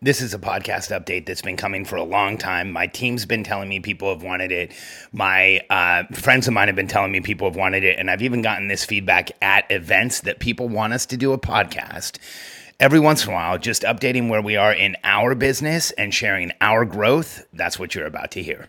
This is a podcast update that's been coming for a long time. My team's been telling me people have wanted it. My uh, friends of mine have been telling me people have wanted it. And I've even gotten this feedback at events that people want us to do a podcast every once in a while, just updating where we are in our business and sharing our growth. That's what you're about to hear.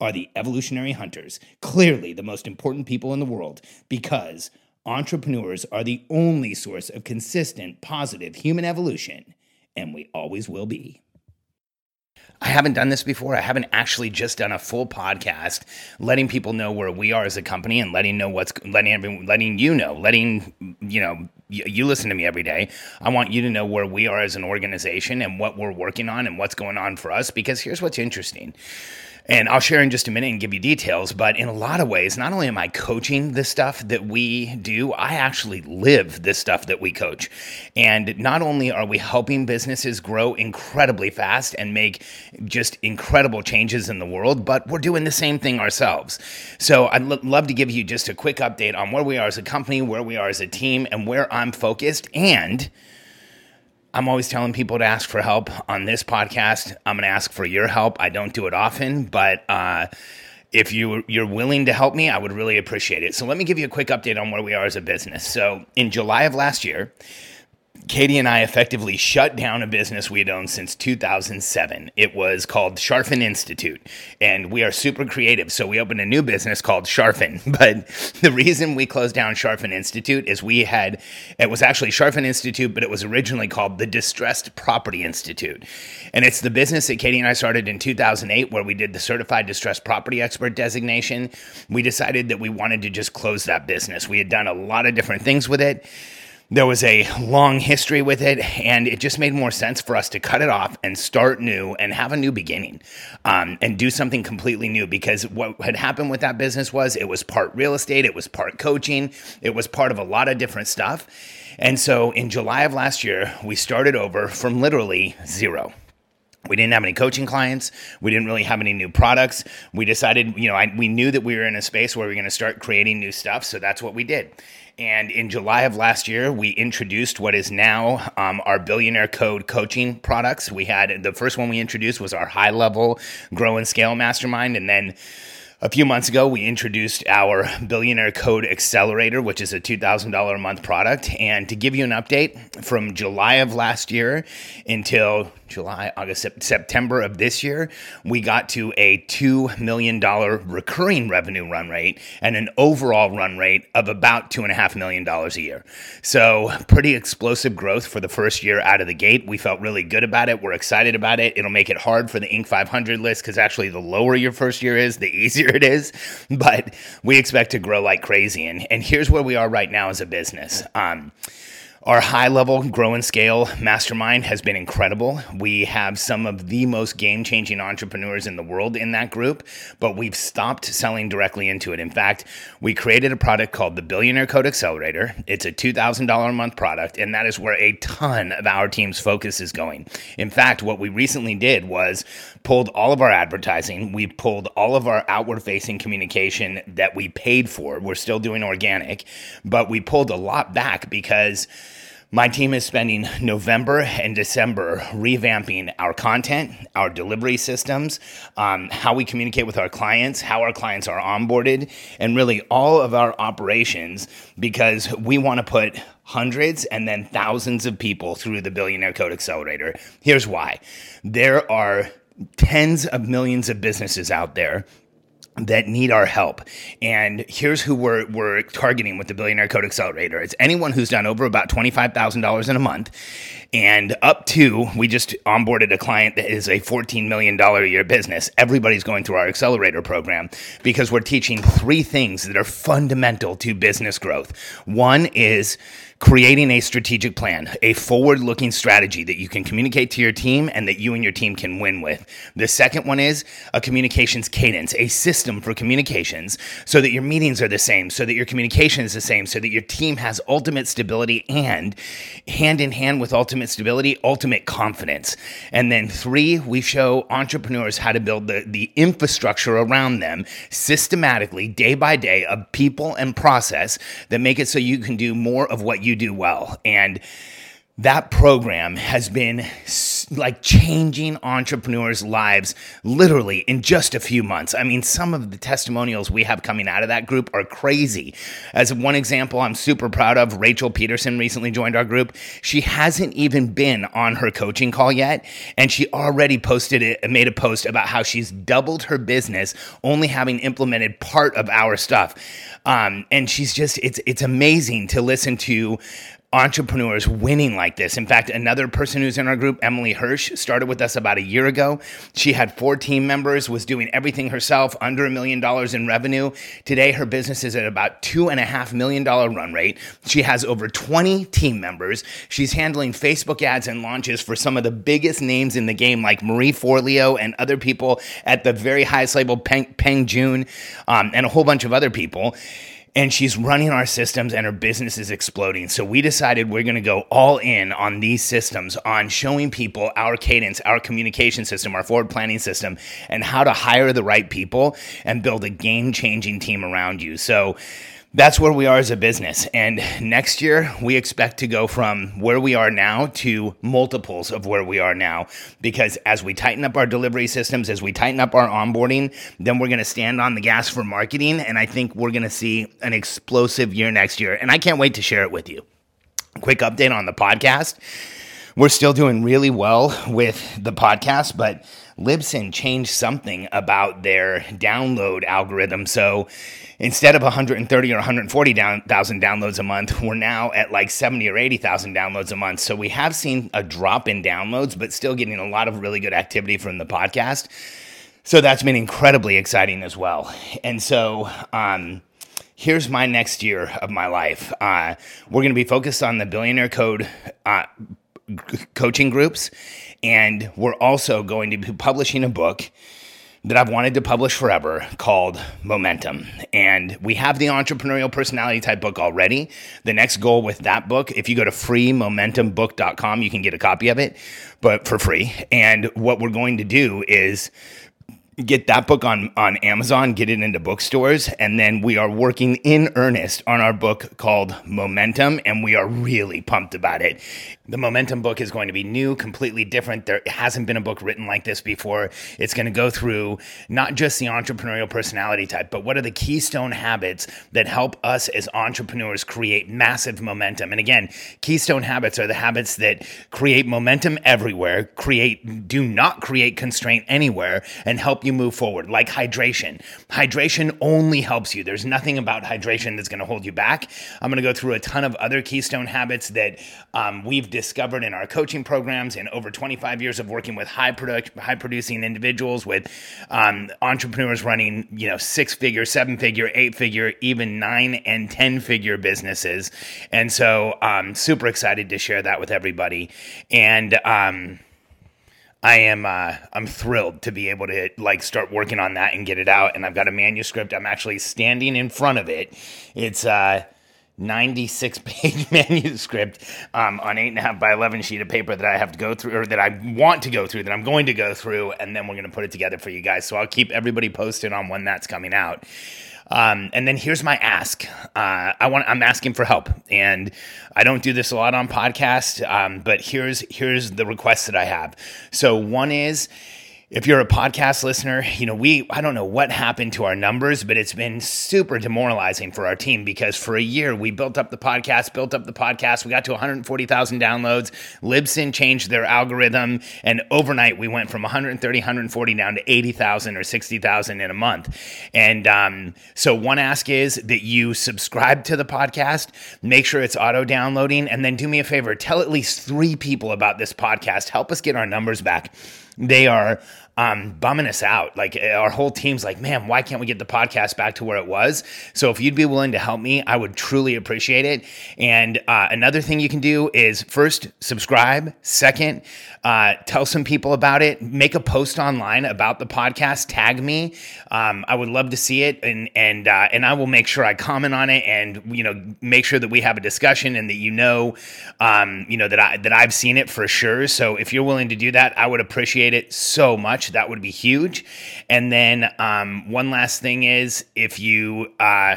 are the evolutionary hunters, clearly the most important people in the world, because entrepreneurs are the only source of consistent, positive human evolution, and we always will be. I haven't done this before. I haven't actually just done a full podcast letting people know where we are as a company and letting know what's letting everyone, letting you know, letting you know you, you listen to me every day. I want you to know where we are as an organization and what we're working on and what's going on for us because here's what's interesting. And I'll share in just a minute and give you details. But in a lot of ways, not only am I coaching the stuff that we do, I actually live the stuff that we coach. And not only are we helping businesses grow incredibly fast and make just incredible changes in the world, but we're doing the same thing ourselves. So I'd l- love to give you just a quick update on where we are as a company, where we are as a team, and where I'm focused. And I'm always telling people to ask for help on this podcast. I'm going to ask for your help. I don't do it often, but uh, if you you're willing to help me, I would really appreciate it. So let me give you a quick update on where we are as a business. So in July of last year, Katie and I effectively shut down a business we had owned since 2007. It was called Charfen Institute, and we are super creative. So we opened a new business called Charfen. But the reason we closed down Charfen Institute is we had, it was actually Charfen Institute, but it was originally called the Distressed Property Institute. And it's the business that Katie and I started in 2008, where we did the Certified Distressed Property Expert designation. We decided that we wanted to just close that business. We had done a lot of different things with it there was a long history with it, and it just made more sense for us to cut it off and start new and have a new beginning um, and do something completely new. Because what had happened with that business was it was part real estate, it was part coaching, it was part of a lot of different stuff. And so in July of last year, we started over from literally zero. We didn't have any coaching clients. We didn't really have any new products. We decided, you know, I, we knew that we were in a space where we were going to start creating new stuff. So that's what we did. And in July of last year, we introduced what is now um, our Billionaire Code coaching products. We had the first one we introduced was our high level grow and scale mastermind. And then a few months ago, we introduced our Billionaire Code Accelerator, which is a $2,000 a month product. And to give you an update, from July of last year until July, August, September of this year, we got to a $2 million recurring revenue run rate and an overall run rate of about $2.5 million a year. So, pretty explosive growth for the first year out of the gate. We felt really good about it. We're excited about it. It'll make it hard for the Inc. 500 list because actually, the lower your first year is, the easier it is. But we expect to grow like crazy. And, and here's where we are right now as a business. Um, our high level grow and scale mastermind has been incredible. We have some of the most game changing entrepreneurs in the world in that group, but we've stopped selling directly into it. In fact, we created a product called the Billionaire Code Accelerator. It's a $2,000 a month product, and that is where a ton of our team's focus is going. In fact, what we recently did was pulled all of our advertising, we pulled all of our outward facing communication that we paid for. We're still doing organic, but we pulled a lot back because my team is spending November and December revamping our content, our delivery systems, um, how we communicate with our clients, how our clients are onboarded, and really all of our operations because we want to put hundreds and then thousands of people through the Billionaire Code Accelerator. Here's why there are tens of millions of businesses out there that need our help. And here's who we're, we're targeting with the Billionaire Code Accelerator. It's anyone who's done over about $25,000 in a month and up to, we just onboarded a client that is a $14 million a year business. Everybody's going through our accelerator program because we're teaching three things that are fundamental to business growth. One is creating a strategic plan, a forward looking strategy that you can communicate to your team and that you and your team can win with. The second one is a communications cadence, a system for communications so that your meetings are the same, so that your communication is the same, so that your team has ultimate stability and hand in hand with ultimate stability, ultimate confidence. And then three, we show entrepreneurs how to build the, the infrastructure around them systematically, day by day, of people and process that make it so you can do more of what you you do well. And that program has been like changing entrepreneurs' lives literally in just a few months. I mean, some of the testimonials we have coming out of that group are crazy. As one example, I'm super proud of Rachel Peterson recently joined our group. She hasn't even been on her coaching call yet, and she already posted it, made a post about how she's doubled her business only having implemented part of our stuff. Um, and she's just it's it's amazing to listen to entrepreneurs winning like this. In fact, another person who's in our group, Emily Hirsch, started with us about a year ago. She had four team members, was doing everything herself, under a million dollars in revenue. Today, her business is at about two and a half million dollar run rate. She has over 20 team members. She's handling Facebook ads and launches for some of the biggest names in the game, like Marie Forleo and other people at the very highest label, Peng, Peng Joon, um, and a whole bunch of other people and she's running our systems and her business is exploding. So we decided we're going to go all in on these systems, on showing people our cadence, our communication system, our forward planning system, and how to hire the right people and build a game changing team around you. So that's where we are as a business. And next year, we expect to go from where we are now to multiples of where we are now. Because as we tighten up our delivery systems, as we tighten up our onboarding, then we're going to stand on the gas for marketing. And I think we're going to see an explosive year next year. And I can't wait to share it with you. Quick update on the podcast. We're still doing really well with the podcast, but Libsyn changed something about their download algorithm. So instead of 130 or 140,000 downloads a month, we're now at like 70 or 80,000 downloads a month. So we have seen a drop in downloads, but still getting a lot of really good activity from the podcast. So that's been incredibly exciting as well. And so, um, here's my next year of my life. Uh, we're going to be focused on the Billionaire Code uh, coaching groups and we're also going to be publishing a book that I've wanted to publish forever called Momentum. And we have the entrepreneurial personality type book already. The next goal with that book, if you go to freemomentumbook.com, you can get a copy of it, but for free. And what we're going to do is get that book on on Amazon, get it into bookstores, and then we are working in earnest on our book called Momentum, and we are really pumped about it. The Momentum book is going to be new, completely different. There hasn't been a book written like this before. It's going to go through not just the entrepreneurial personality type, but what are the keystone habits that help us as entrepreneurs create massive momentum. And again, keystone habits are the habits that create momentum everywhere, create do not create constraint anywhere and help you move forward. Like hydration. Hydration only helps you. There's nothing about hydration that's going to hold you back. I'm going to go through a ton of other keystone habits that um, we've discovered in our coaching programs and over 25 years of working with high product, high producing individuals, with um, entrepreneurs running, you know, six figure, seven figure, eight figure, even nine and 10 figure businesses. And so I'm um, super excited to share that with everybody. And, um, I am uh, I'm thrilled to be able to like start working on that and get it out. And I've got a manuscript. I'm actually standing in front of it. It's uh 96 page manuscript um, on eight and a half by 11 sheet of paper that I have to go through or that I want to go through that I'm going to go through and then we're going to put it together for you guys. So I'll keep everybody posted on when that's coming out. Um, and then here's my ask. Uh, I want. I'm asking for help, and I don't do this a lot on podcast. Um, but here's here's the request that I have. So one is if you're a podcast listener, you know, we, I don't know what happened to our numbers, but it's been super demoralizing for our team because for a year we built up the podcast, built up the podcast. We got to 140,000 downloads. Libsyn changed their algorithm. And overnight we went from 130, 140 down to 80,000 or 60,000 in a month. And um, so one ask is that you subscribe to the podcast, make sure it's auto downloading, and then do me a favor, tell at least three people about this podcast. Help us get our numbers back they are um, bumming us out. Like our whole team's like, man, why can't we get the podcast back to where it was? So if you'd be willing to help me, I would truly appreciate it. And uh, another thing you can do is first subscribe. Second, uh, tell some people about it. Make a post online about the podcast. Tag me. Um, I would love to see it, and and uh, and I will make sure I comment on it, and you know make sure that we have a discussion, and that you know, um, you know that I that I've seen it for sure. So if you're willing to do that, I would appreciate it so That would be huge. And then um, one last thing is if you uh,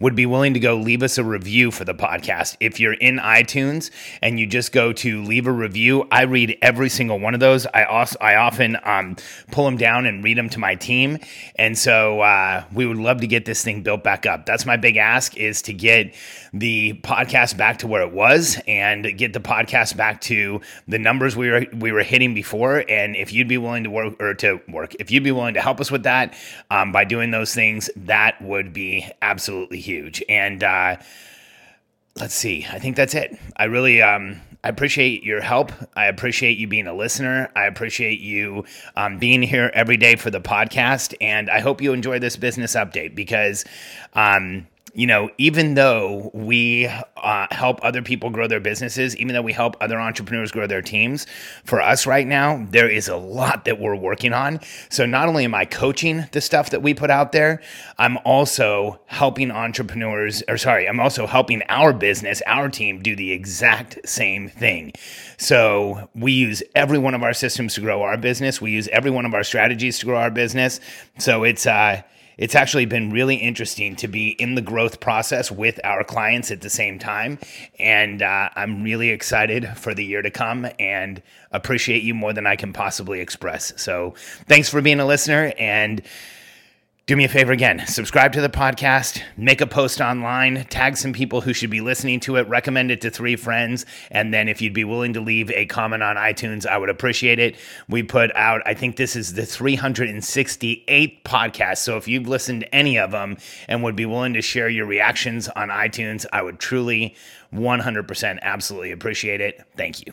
would be willing to go leave us a review for the podcast. If you're in iTunes and you just go to leave a review, I read every single one of those. I also I often um, pull them down and read them to my team, and so uh, we would love to get this thing built back up. That's my big ask is to get the podcast back to where it was and get the podcast back to the numbers we were we were hitting before. And if you'd be willing to work or to work, if you'd be willing to help us with that um, by doing those things, that would be absolutely huge huge. And uh, let's see, I think that's it. I really. Um, I appreciate your help. I appreciate you being a listener. I appreciate you um, being here every day for the podcast. And I hope you enjoy this business update because um, you know, even though we uh, help other people grow their businesses, even though we help other entrepreneurs grow their teams, for us right now, there is a lot that we're working on. So not only am I coaching the stuff that we put out there, I'm also helping entrepreneurs, or sorry, I'm also helping our business, our team do the exact same thing. So we use every one of our systems to grow our business. We use every one of our strategies to grow our business. So it's, uh, it's actually been really interesting to be in the growth process with our clients at the same time. And uh, I'm really excited for the year to come and appreciate you more than I can possibly express. So thanks for being a listener and do me a favor again. Subscribe to the podcast. Make a post online. Tag some people who should be listening to it. Recommend it to three friends. And then if you'd be willing to leave a comment on itunes i would appreciate it. We put out i think this is the 368th podcast. So if you've listened to any of them and would be willing to share your reactions on itunes i would truly 100% absolutely appreciate it. Thank you